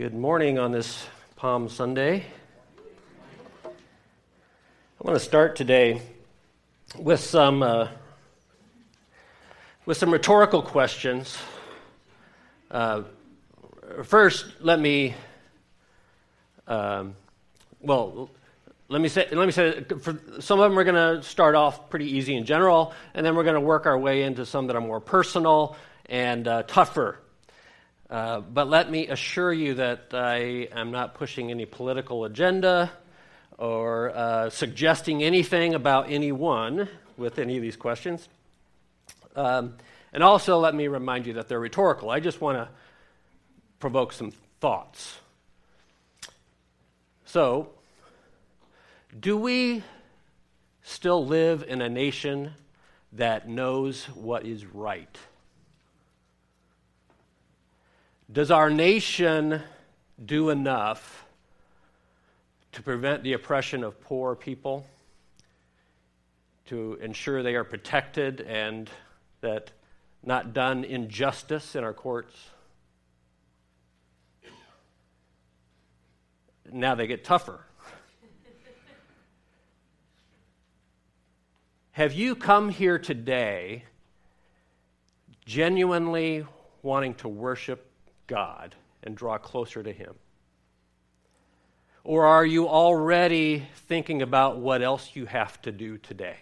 Good morning on this Palm Sunday. I want to start today with some uh, with some rhetorical questions. Uh, first, let me um, well let me say let me say for some of them we're going to start off pretty easy in general, and then we're going to work our way into some that are more personal and uh, tougher. Uh, but let me assure you that I am not pushing any political agenda or uh, suggesting anything about anyone with any of these questions. Um, and also, let me remind you that they're rhetorical. I just want to provoke some thoughts. So, do we still live in a nation that knows what is right? Does our nation do enough to prevent the oppression of poor people, to ensure they are protected and that not done injustice in our courts? Now they get tougher. Have you come here today genuinely wanting to worship God and draw closer to Him? Or are you already thinking about what else you have to do today?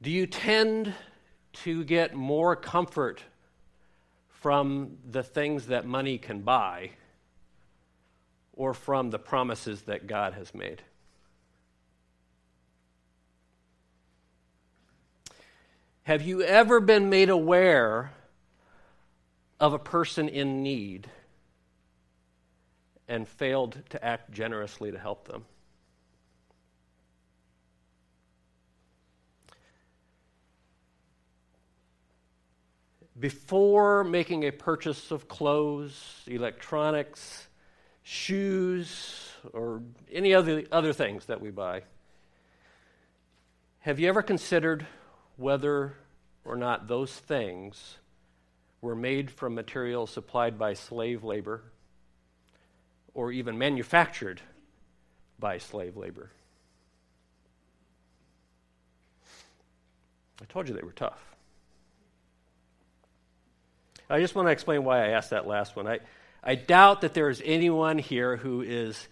Do you tend to get more comfort from the things that money can buy or from the promises that God has made? Have you ever been made aware of a person in need and failed to act generously to help them? Before making a purchase of clothes, electronics, shoes, or any other, other things that we buy, have you ever considered whether or not those things were made from materials supplied by slave labor or even manufactured by slave labor. I told you they were tough. I just want to explain why I asked that last one. I, I doubt that there is anyone here who is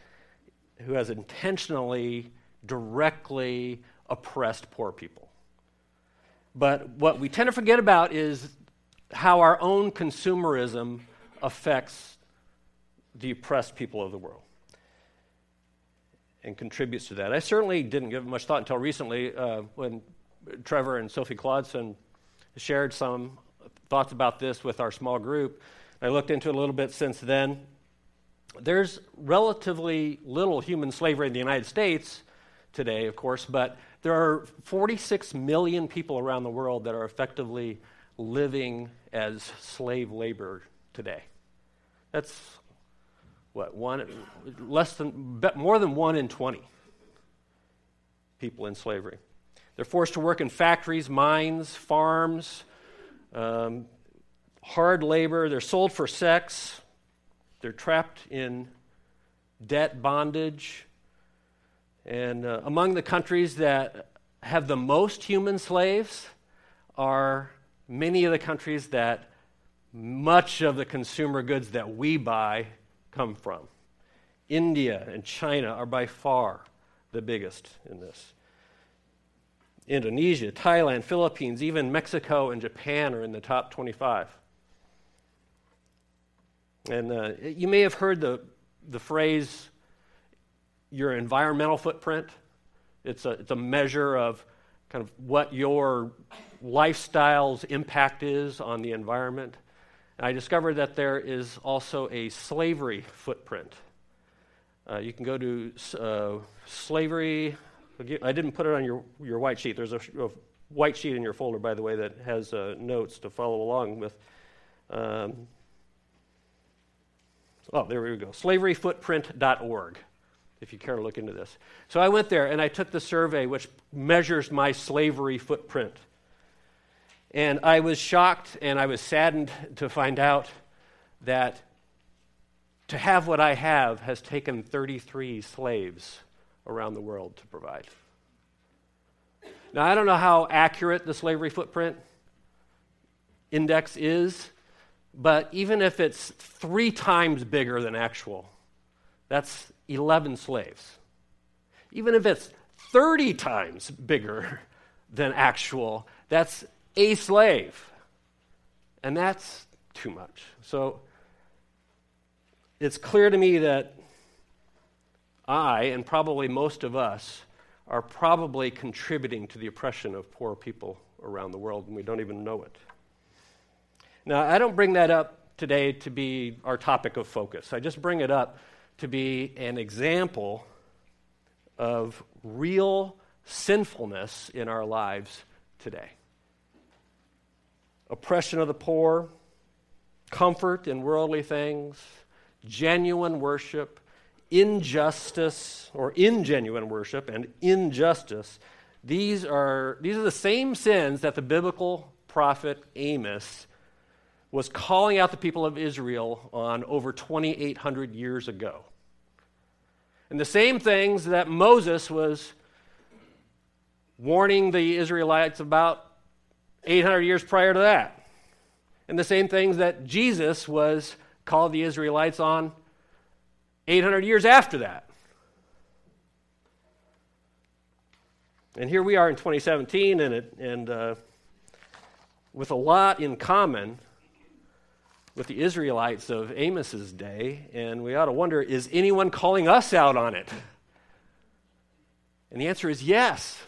who has intentionally directly oppressed poor people. But what we tend to forget about is how our own consumerism affects the oppressed people of the world and contributes to that. I certainly didn't give much thought until recently uh, when Trevor and Sophie Claudson shared some thoughts about this with our small group. I looked into it a little bit since then. There's relatively little human slavery in the United States today, of course, but there are 46 million people around the world that are effectively living as slave labor today. That's what one less than more than one in 20 people in slavery. They're forced to work in factories, mines, farms, um, hard labor. They're sold for sex. They're trapped in debt bondage. And uh, among the countries that have the most human slaves are many of the countries that much of the consumer goods that we buy come from. India and China are by far the biggest in this. Indonesia, Thailand, Philippines, even Mexico and Japan are in the top 25. And uh, you may have heard the, the phrase your environmental footprint. It's a, it's a measure of kind of what your lifestyle's impact is on the environment. And I discovered that there is also a slavery footprint. Uh, you can go to uh, slavery. I didn't put it on your, your white sheet. There's a, a white sheet in your folder, by the way, that has uh, notes to follow along with. Um, oh, there we go. Slaveryfootprint.org if you care to look into this. So I went there and I took the survey which measures my slavery footprint. And I was shocked and I was saddened to find out that to have what I have has taken 33 slaves around the world to provide. Now, I don't know how accurate the slavery footprint index is, but even if it's three times bigger than actual, that's 11 slaves. Even if it's 30 times bigger than actual, that's a slave. And that's too much. So it's clear to me that I, and probably most of us, are probably contributing to the oppression of poor people around the world, and we don't even know it. Now, I don't bring that up today to be our topic of focus. I just bring it up to be an example of real sinfulness in our lives today oppression of the poor, comfort in worldly things, genuine worship, injustice or ingenuine worship and injustice. These are, these are the same sins that the biblical prophet Amos was calling out the people of Israel on over 2,800 years ago. And the same things that Moses was warning the Israelites about 800 years prior to that. And the same things that Jesus was called the Israelites on 800 years after that. And here we are in 2017, and, it, and uh, with a lot in common with the Israelites of Amos's day, and we ought to wonder is anyone calling us out on it? And the answer is yes.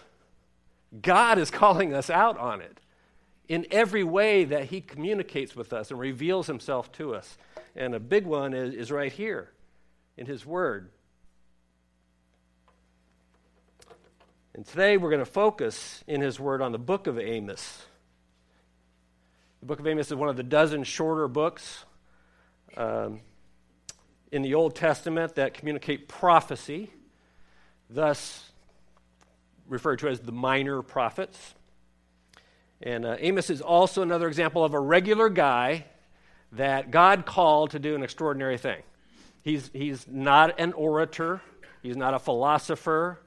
God is calling us out on it in every way that He communicates with us and reveals Himself to us. And a big one is, is right here in His Word. And today we're going to focus in His Word on the book of Amos. The book of Amos is one of the dozen shorter books um, in the Old Testament that communicate prophecy, thus referred to as the minor prophets. And uh, Amos is also another example of a regular guy that God called to do an extraordinary thing. He's, he's not an orator, he's not a philosopher,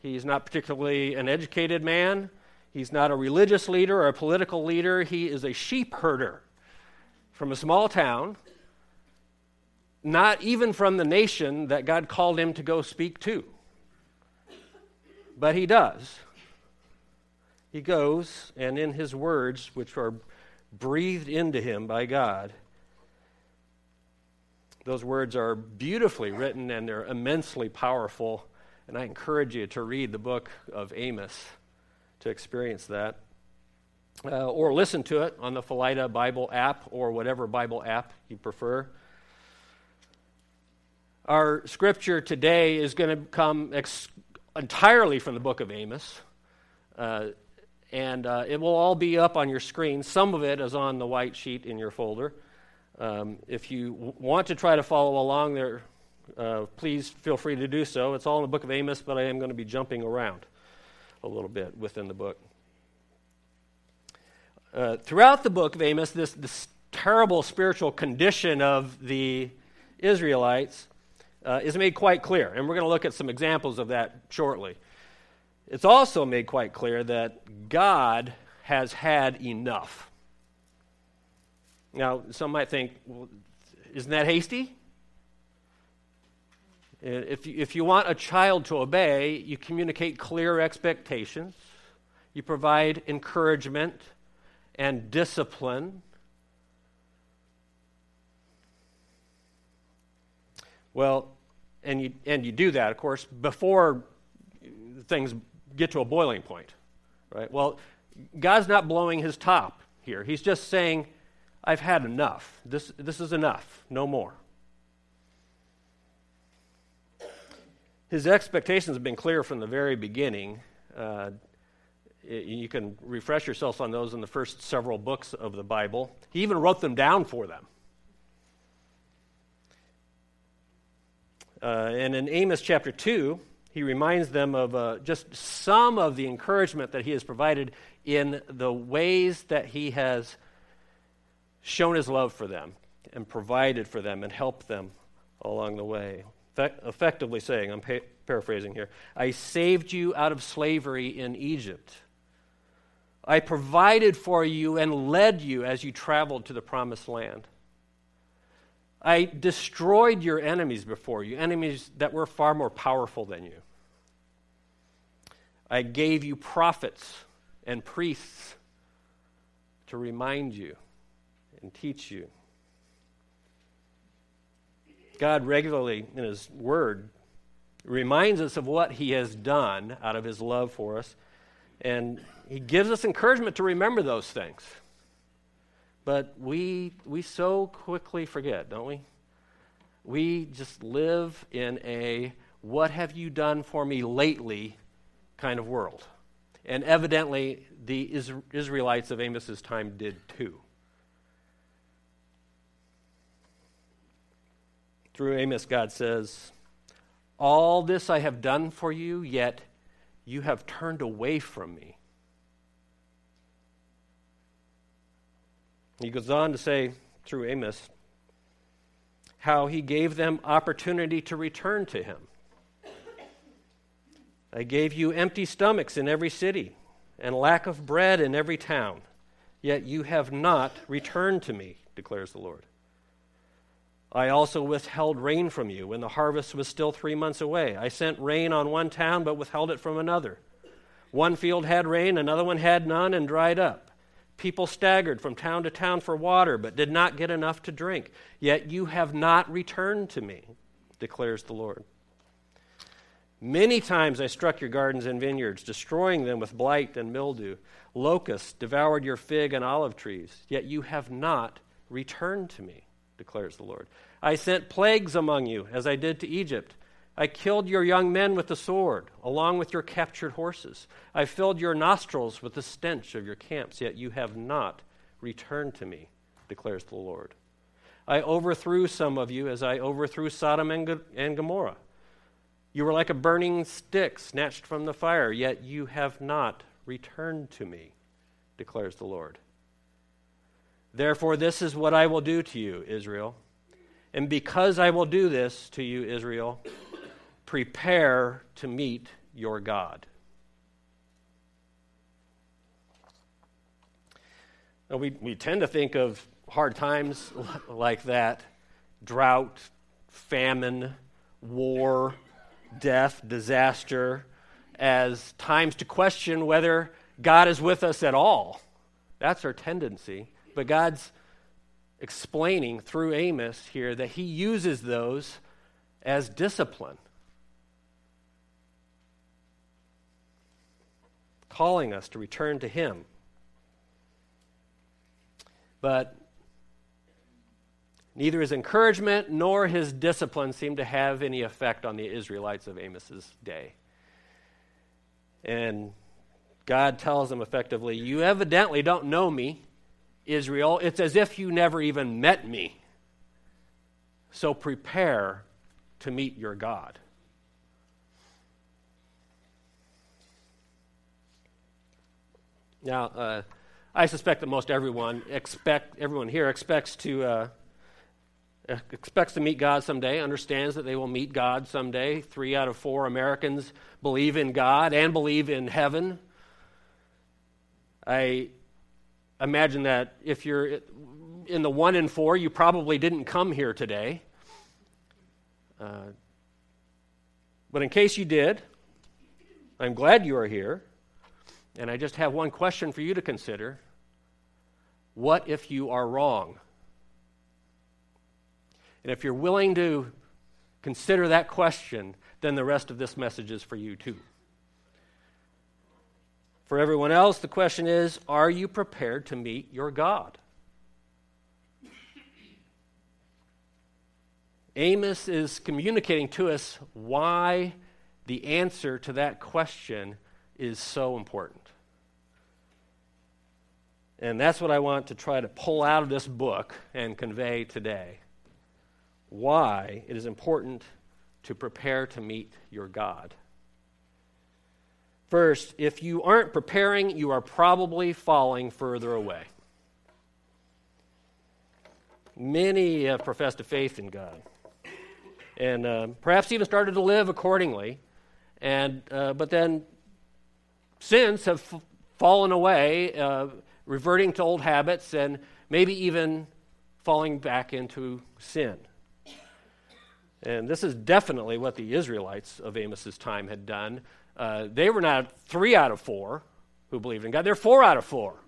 he's not particularly an educated man. He's not a religious leader or a political leader. He is a sheep herder from a small town, not even from the nation that God called him to go speak to. But he does. He goes, and in his words, which are breathed into him by God, those words are beautifully written and they're immensely powerful. And I encourage you to read the book of Amos to experience that. Uh, or listen to it on the Philida Bible app or whatever Bible app you prefer. Our scripture today is going to come ex- entirely from the book of Amos. Uh, and uh, it will all be up on your screen. Some of it is on the white sheet in your folder. Um, if you w- want to try to follow along there, uh, please feel free to do so. It's all in the book of Amos, but I am going to be jumping around a little bit within the book. Uh, throughout the book of Amos, this, this terrible spiritual condition of the Israelites uh, is made quite clear, and we're going to look at some examples of that shortly. It's also made quite clear that God has had enough. Now, some might think, well, isn't that hasty? Uh, if you, if you want a child to obey, you communicate clear expectations, you provide encouragement and discipline. Well, and you, and you do that, of course, before things get to a boiling point, right? Well, God's not blowing his top here. He's just saying, I've had enough. This, this is enough. No more. His expectations have been clear from the very beginning. Uh, you can refresh yourself on those in the first several books of the Bible. He even wrote them down for them. Uh, and in Amos chapter 2, he reminds them of uh, just some of the encouragement that he has provided in the ways that He has shown His love for them and provided for them and helped them along the way. Effectively saying, I'm pa- paraphrasing here, I saved you out of slavery in Egypt. I provided for you and led you as you traveled to the promised land. I destroyed your enemies before you, enemies that were far more powerful than you. I gave you prophets and priests to remind you and teach you. God regularly, in His Word, reminds us of what He has done out of His love for us, and He gives us encouragement to remember those things. But we, we so quickly forget, don't we? We just live in a what have you done for me lately kind of world. And evidently, the Israelites of Amos's time did too. Through Amos, God says, All this I have done for you, yet you have turned away from me. He goes on to say, through Amos, how he gave them opportunity to return to him. I gave you empty stomachs in every city and lack of bread in every town, yet you have not returned to me, declares the Lord. I also withheld rain from you when the harvest was still three months away. I sent rain on one town, but withheld it from another. One field had rain, another one had none, and dried up. People staggered from town to town for water, but did not get enough to drink. Yet you have not returned to me, declares the Lord. Many times I struck your gardens and vineyards, destroying them with blight and mildew. Locusts devoured your fig and olive trees, yet you have not returned to me declares the Lord. I sent plagues among you, as I did to Egypt. I killed your young men with the sword, along with your captured horses. I filled your nostrils with the stench of your camps, yet you have not returned to me, declares the Lord. I overthrew some of you as I overthrew Sodom and, and Gomorrah. You were like a burning stick snatched from the fire, yet you have not returned to me, declares the Lord. Therefore, this is what I will do to you, Israel. And because I will do this to you, Israel, prepare to meet your God. Now, we, we tend to think of hard times like that drought, famine, war, death, disaster as times to question whether God is with us at all. That's our tendency. But God's explaining through Amos here that he uses those as discipline, calling us to return to him. But neither his encouragement nor his discipline seemed to have any effect on the Israelites of Amos's day. And God tells them effectively, You evidently don't know me Israel, it's as if you never even met me. So prepare to meet your God. Now, uh, I suspect that most everyone expect everyone here expects to uh, expects to meet God someday. Understands that they will meet God someday. Three out of four Americans believe in God and believe in heaven. I imagine that if you're in the one in four, you probably didn't come here today. Uh, but in case you did, I'm glad you are here. And I just have one question for you to consider. What if you are wrong? And if you're willing to consider that question, then the rest of this message is for you too. For everyone else, the question is are you prepared to meet your God? Amos is communicating to us why the answer to that question is so important. And that's what I want to try to pull out of this book and convey today. Why it is important to prepare to meet your God. First, if you aren't preparing, you are probably falling further away. Many have professed a faith in God, and uh, perhaps even started to live accordingly, and uh, but then since have f- fallen away, uh, reverting to old habits, and maybe even falling back into sin. And this is definitely what the Israelites of Amos's time had done. Uh, they were not three out of four who believed in God, they're four out of four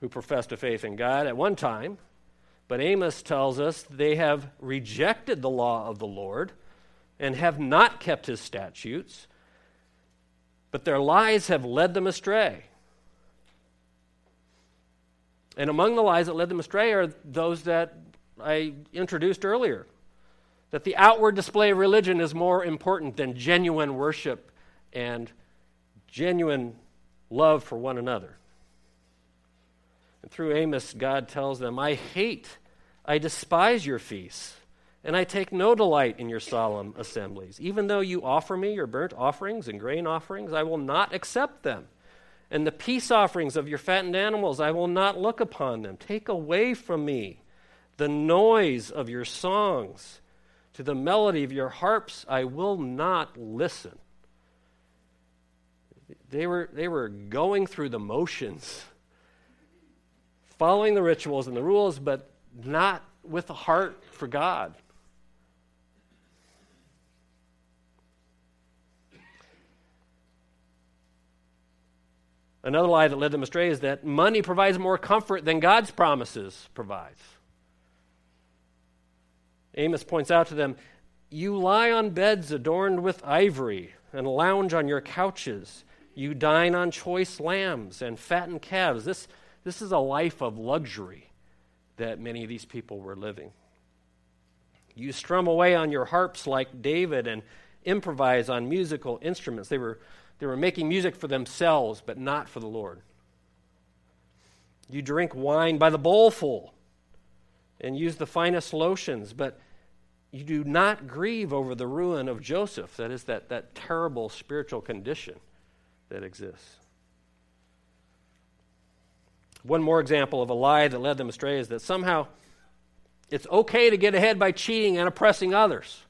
who professed a faith in God at one time. But Amos tells us they have rejected the law of the Lord and have not kept his statutes, but their lies have led them astray. And among the lies that led them astray are those that I introduced earlier that the outward display of religion is more important than genuine worship and genuine love for one another. And through Amos, God tells them, I hate, I despise your feasts, and I take no delight in your solemn assemblies. Even though you offer me your burnt offerings and grain offerings, I will not accept them. And the peace offerings of your fattened animals, I will not look upon them. Take away from me the noise of your songs. To the melody of your harps, I will not listen. They were, they were going through the motions following the rituals and the rules, but not with a heart for God. Another lie that led them astray is that money provides more comfort than God's promises provides. Amos points out to them, You lie on beds adorned with ivory and lounge on your couches. You dine on choice lambs and fattened calves. This this is a life of luxury that many of these people were living. You strum away on your harps like David and improvise on musical instruments. They were, they were making music for themselves, but not for the Lord. You drink wine by the bowlful and use the finest lotions, but you do not grieve over the ruin of Joseph. That is, that, that terrible spiritual condition that exists. One more example of a lie that led them astray is that somehow it's okay to get ahead by cheating and oppressing others.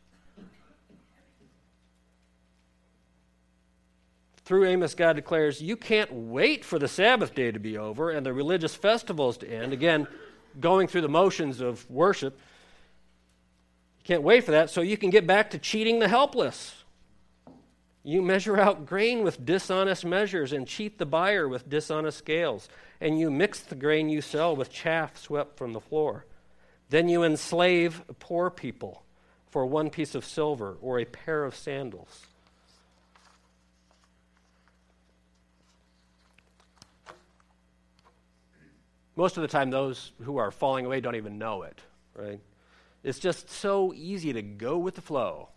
Through Amos, God declares, You can't wait for the Sabbath day to be over and the religious festivals to end. Again, going through the motions of worship. Can't wait for that so you can get back to cheating the helpless. You measure out grain with dishonest measures and cheat the buyer with dishonest scales and you mix the grain you sell with chaff swept from the floor. Then you enslave poor people for one piece of silver or a pair of sandals. Most of the time, those who are falling away don't even know it, right? It's just so easy to go with the flow,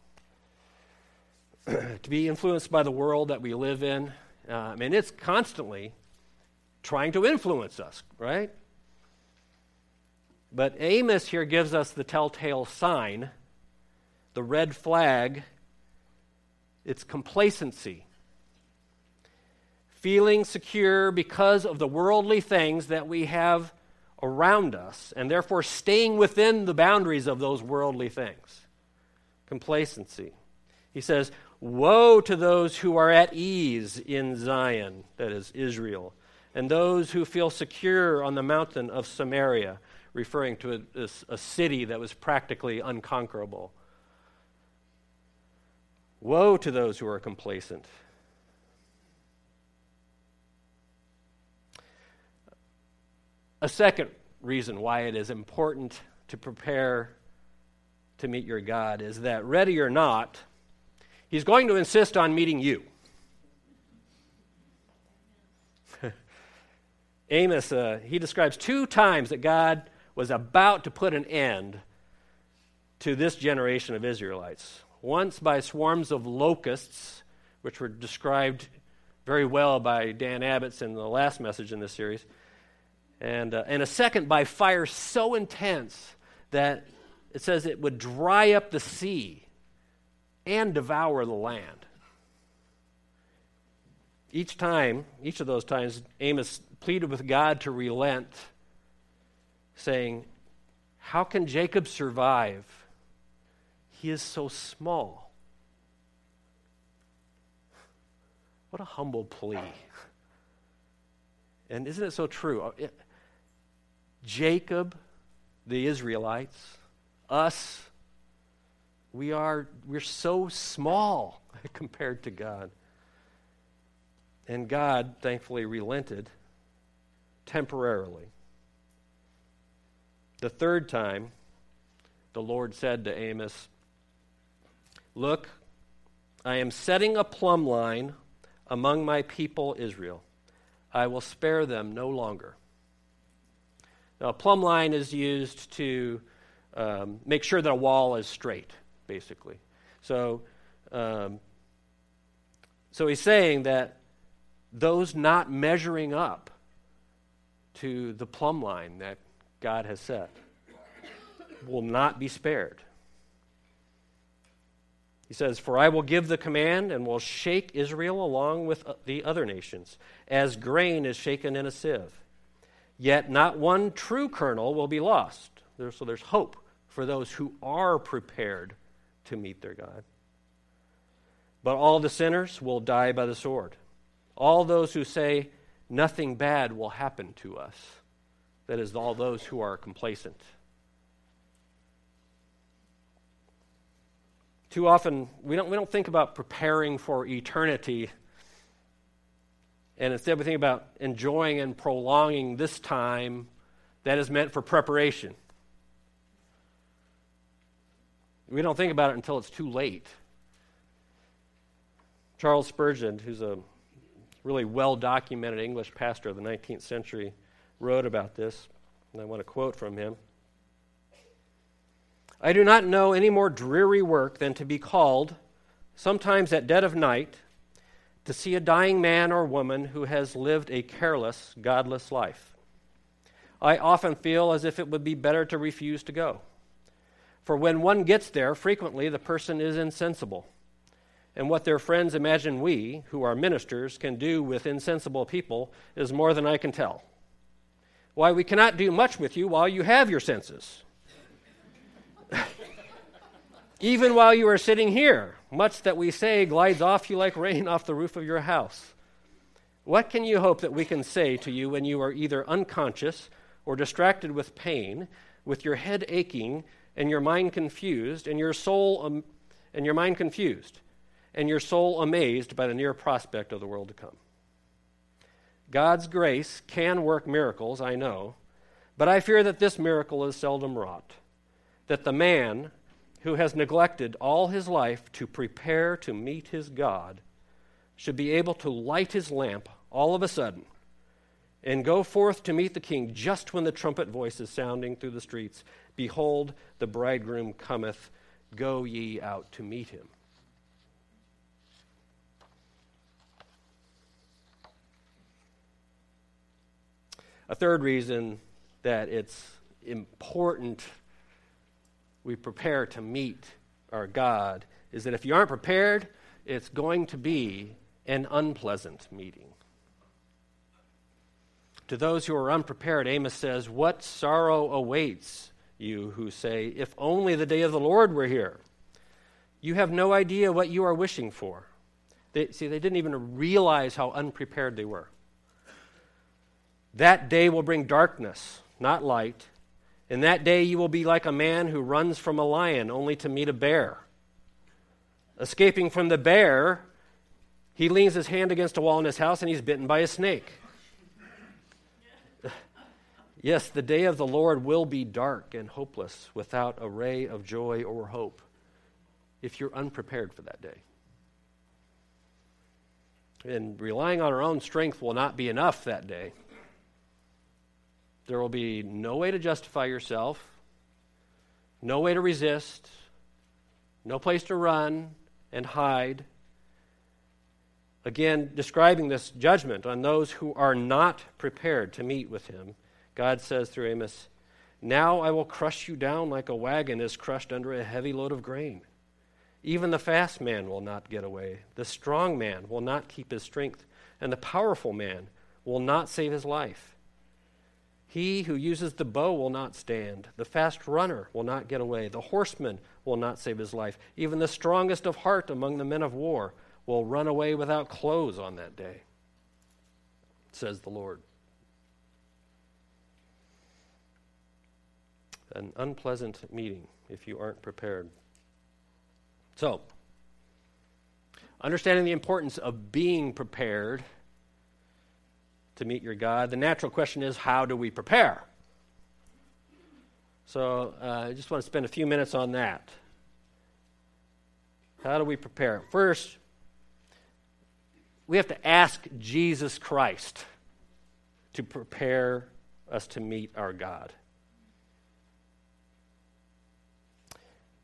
to be influenced by the world that we live in. Uh, I mean, it's constantly trying to influence us, right? But Amos here gives us the telltale sign, the red flag. It's complacency. Feeling secure because of the worldly things that we have around us, and therefore staying within the boundaries of those worldly things. Complacency. He says, Woe to those who are at ease in Zion, that is, Israel and those who feel secure on the mountain of Samaria, referring to a, a, city that was practically unconquerable. Woe to those who are complacent. A second reason why it is important to prepare to meet your God is that, ready or not, He's going to insist on meeting you. Amos, uh, he describes two times that God was about to put an end to this generation of Israelites. Once by swarms of locusts, which were described very well by Dan Abbatts in the last message in this series, and, uh, and a second by fire so intense that it says it would dry up the sea and devour the land. each time, each of those times, Amos pleaded with God to relent, saying, How can Jacob survive? He is so small. What a humble plea. And isn't it so true? Uh, Jacob, the Israelites, us, we are we're so small compared to God. And God thankfully relented temporarily. The third time, the Lord said to Amos, Look, I am setting a plumb line among my people Israel. I will spare them no longer. A plumb line is used to um, make sure that a wall is straight, basically. So, um, so he's saying that those not measuring up to the plumb line that God has set will not be spared. He says, For I will give the command and will shake Israel along with uh, the other nations, as grain is shaken in a sieve. Yet not one true kernel will be lost. so there's hope for those who are prepared to meet their God. But all the sinners will die by the sword. All those who say, Nothing bad will happen to us. That is, all those who are complacent. Too often, we don't, we don't think about preparing for eternity, and instead we think about enjoying and prolonging this time that is meant for preparation. We don't think about it until it's too late. Charles Spurgeon, who's a really well documented English pastor of the 19th century, wrote about this, and I want to quote from him. I do not know any more dreary work than to be called, sometimes at dead of night, to see a dying man or woman who has lived a careless, godless life. I often feel as if it would be better to refuse to go. For when one gets there, frequently the person is insensible. And what their friends imagine we, who are ministers, can do with insensible people is more than I can tell. Why, we cannot do much with you while you have your senses. Even while you are sitting here, much that we say glides off you like rain off the roof of your house. What can you hope that we can say to you when you are either unconscious or distracted with pain, with your head aching and your mind confused, and your soul um, and your mind confused, and your soul amazed by the near prospect of the world to come? God's grace can work miracles, I know, but I fear that this miracle is seldom wrought. That the man who has neglected all his life to prepare to meet his God should be able to light his lamp all of a sudden and go forth to meet the king just when the trumpet voice is sounding through the streets Behold, the bridegroom cometh, go ye out to meet him. A third reason that it's important we prepare to meet our God is that if you aren't prepared, it's going to be an unpleasant meeting. To those who are unprepared, Amos says, What sorrow awaits you who say, If only the day of the Lord were here? You have no idea what you are wishing for. They, see, they didn't even realize how unprepared they were. That day will bring darkness, not light. In that day you will be like a man who runs from a lion only to meet a bear. Escaping from the bear, he leans his hand against a wall in his house and he's bitten by a snake. yes, the day of the Lord will be dark and hopeless without a ray of joy or hope if you're unprepared for that day. And relying on our own strength will not be enough that day. There will be no way to justify yourself, no way to resist, no place to run and hide. Again, describing this judgment on those who are not prepared to meet with him, God says through Amos, Now I will crush you down like a wagon is crushed under a heavy load of grain. Even the fast man will not get away. The strong man will not keep his strength and the powerful man will not save his life. He who uses the bow will not stand. The fast runner will not get away. The horseman will not save his life. Even the strongest of heart among the men of war will run away without clothes on that day, says the Lord. An unpleasant meeting if you aren't prepared. So, understanding the importance of being prepared to meet your God, the natural question is how do we prepare? So, uh, I just want to spend a few minutes on that. How do we prepare? First, we have to ask Jesus Christ to prepare us to meet our God.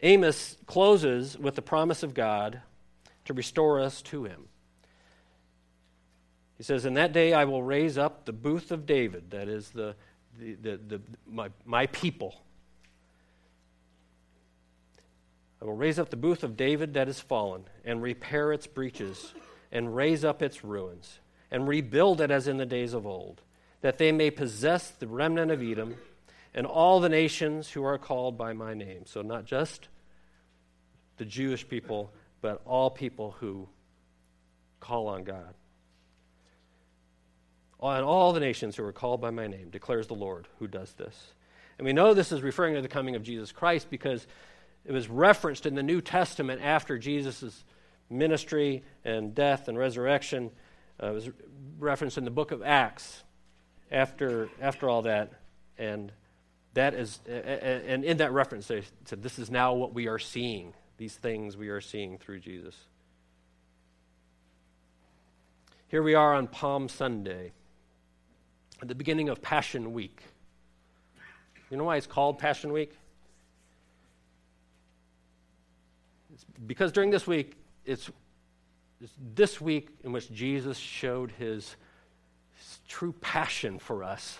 Amos closes with the promise of God to restore us to him. He says, In that day I will raise up the booth of David, that is, the, the, the, the my, my people. I will raise up the booth of David that is fallen, and repair its breaches, and raise up its ruins, and rebuild it as in the days of old, that they may possess the remnant of Edom and all the nations who are called by my name. So, not just the Jewish people, but all people who call on God. On all the nations who are called by my name, declares the Lord who does this. And we know this is referring to the coming of Jesus Christ because it was referenced in the New Testament after Jesus' ministry and death and resurrection. Uh, it was referenced in the book of Acts after, after all that. And that is, and in that reference, they said, This is now what we are seeing, these things we are seeing through Jesus. Here we are on Palm Sunday, at the beginning of Passion Week. You know why it's called Passion Week? It's because during this week, it's, it's this week in which Jesus showed his, his true passion for us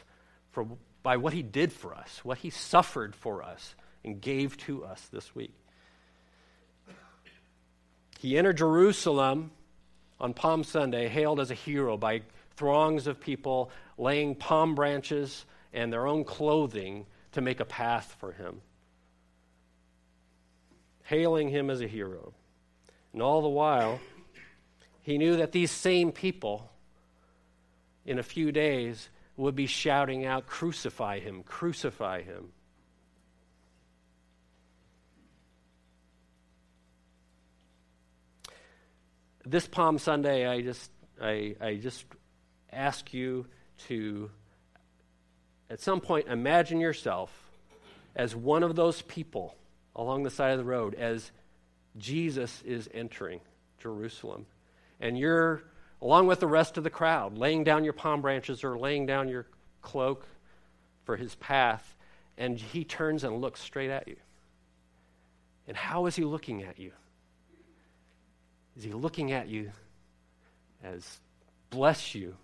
for by what he did for us, what he suffered for us, and gave to us this week. He entered Jerusalem on Palm Sunday, hailed as a hero by throngs of people laying palm branches and their own clothing to make a path for him, hailing him as a hero. And all the while, he knew that these same people, in a few days, would be shouting out, Crucify him, crucify him. This Palm Sunday, I just, I, I just ask you to, at some point, imagine yourself as one of those people along the side of the road as Jesus is entering Jerusalem. And you're along with the rest of the crowd, laying down your palm branches or laying down your cloak for his path, and he turns and looks straight at you. And how is he looking at you? Is he looking at you as, bless you,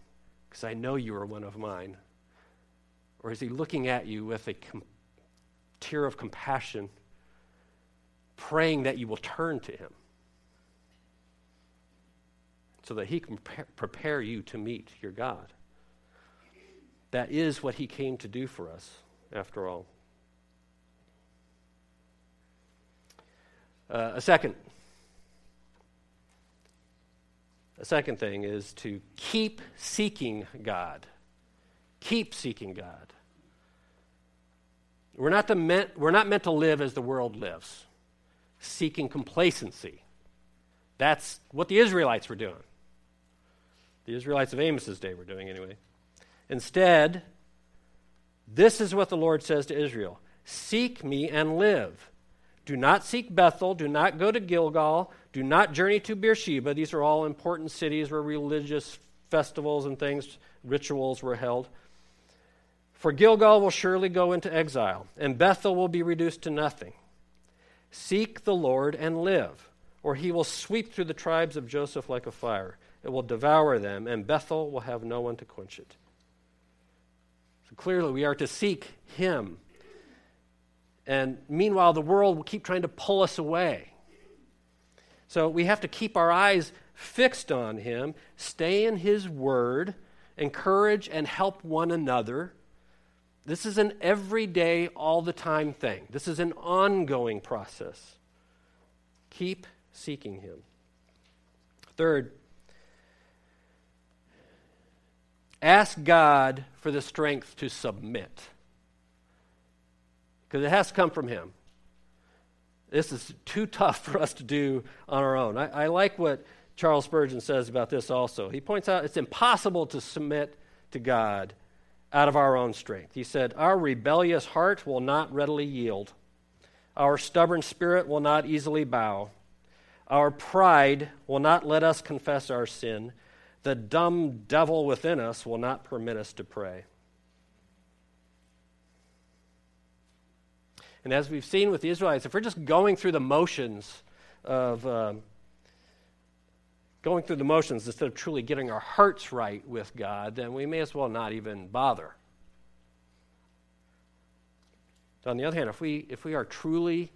because I know you are one of mine? Or is he looking at you with a com- tear of compassion, praying that you will turn to him? so that he can prepare you to meet your God. That is what he came to do for us, after all. Uh, a second. A second thing is to keep seeking God. Keep seeking God. We're not, meant, we're not meant to live as the world lives, seeking complacency. That's what the Israelites were doing. The Israelites of Amos's day were doing anyway. Instead, this is what the Lord says to Israel Seek me and live. Do not seek Bethel. Do not go to Gilgal. Do not journey to Beersheba. These are all important cities where religious festivals and things, rituals were held. For Gilgal will surely go into exile, and Bethel will be reduced to nothing. Seek the Lord and live, or he will sweep through the tribes of Joseph like a fire. It will devour them, and Bethel will have no one to quench it. So clearly, we are to seek Him. And meanwhile, the world will keep trying to pull us away. So we have to keep our eyes fixed on Him, stay in His Word, encourage and help one another. This is an everyday, all the time thing. This is an ongoing process. Keep seeking Him. Third, ask God for the strength to submit. Because it has to come from Him. This is too tough for us to do on our own. I, I like what Charles Spurgeon says about this also. He points out it's impossible to submit to God out of our own strength. He said, Our rebellious heart will not readily yield, our stubborn spirit will not easily bow, our pride will not let us confess our sin, the dumb devil within us will not permit us to pray. And as we've seen with the Israelites, if we're just going through the motions of um, going through the motions instead of truly getting our hearts right with God, then we may as well not even bother. On the other hand, if we, if we are truly,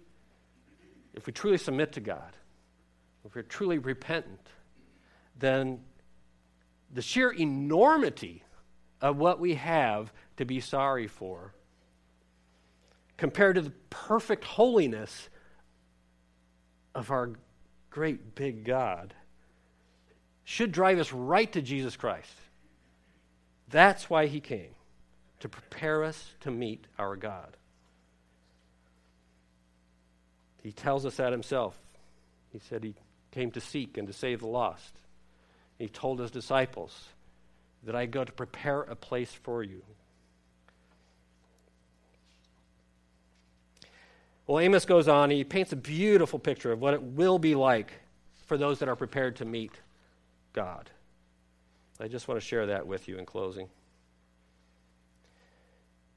if we truly submit to God, if we're truly repentant, then the sheer enormity of what we have to be sorry for compared to the perfect holiness of our great big God should drive us right to Jesus Christ. That's why he came, to prepare us to meet our God. He tells us that himself. He said he came to seek and to save the lost. He told his disciples that I go to prepare a place for you. Well, Amos goes on, he paints a beautiful picture of what it will be like for those that are prepared to meet God. I just want to share that with you in closing.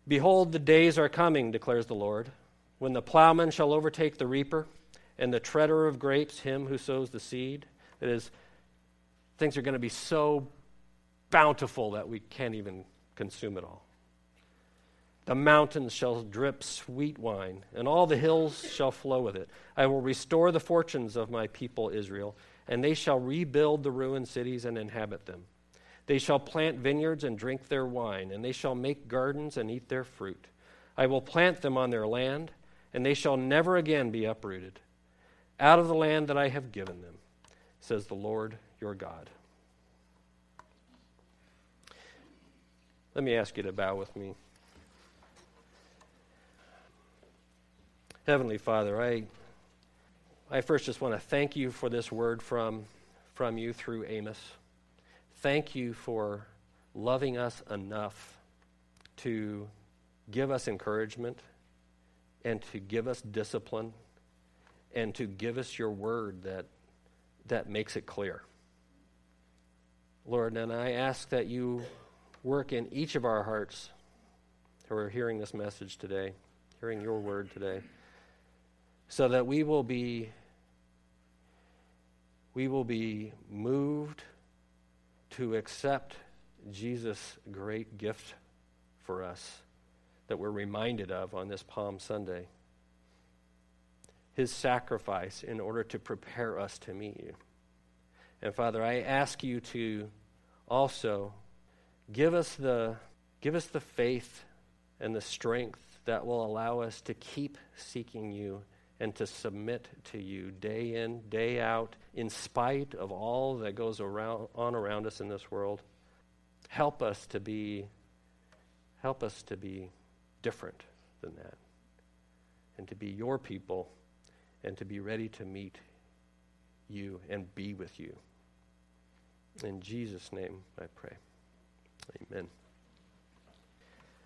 Behold, the days are coming, declares the Lord, when the plowman shall overtake the reaper, and the treader of grapes him who sows the seed. That is, things are going to be so bountiful that we can't even consume it all. The mountains shall drip sweet wine, and all the hills shall flow with it. I will restore the fortunes of my people Israel, and they shall rebuild the ruined cities and inhabit them. They shall plant vineyards and drink their wine, and they shall make gardens and eat their fruit. I will plant them on their land, and they shall never again be uprooted. Out of the land that I have given them, says the Lord your God. Let me ask you to bow with me. Heavenly Father, I, I first just want to thank you for this word from, from you through Amos. Thank you for loving us enough to give us encouragement and to give us discipline and to give us your word that, that makes it clear. Lord, and I ask that you work in each of our hearts who are hearing this message today, hearing your word today so that we will be we will be moved to accept Jesus' great gift for us that we're reminded of on this Palm Sunday. His sacrifice in order to prepare us to meet you. And Father, I ask you to also give us the give us the faith and the strength that will allow us to keep seeking you and to submit to you day in, day out, in spite of all that goes around, on around us in this world. Help us to be help us to be different than that. And to be your people and to be ready to meet you and be with you. In Jesus' name I pray. Amen.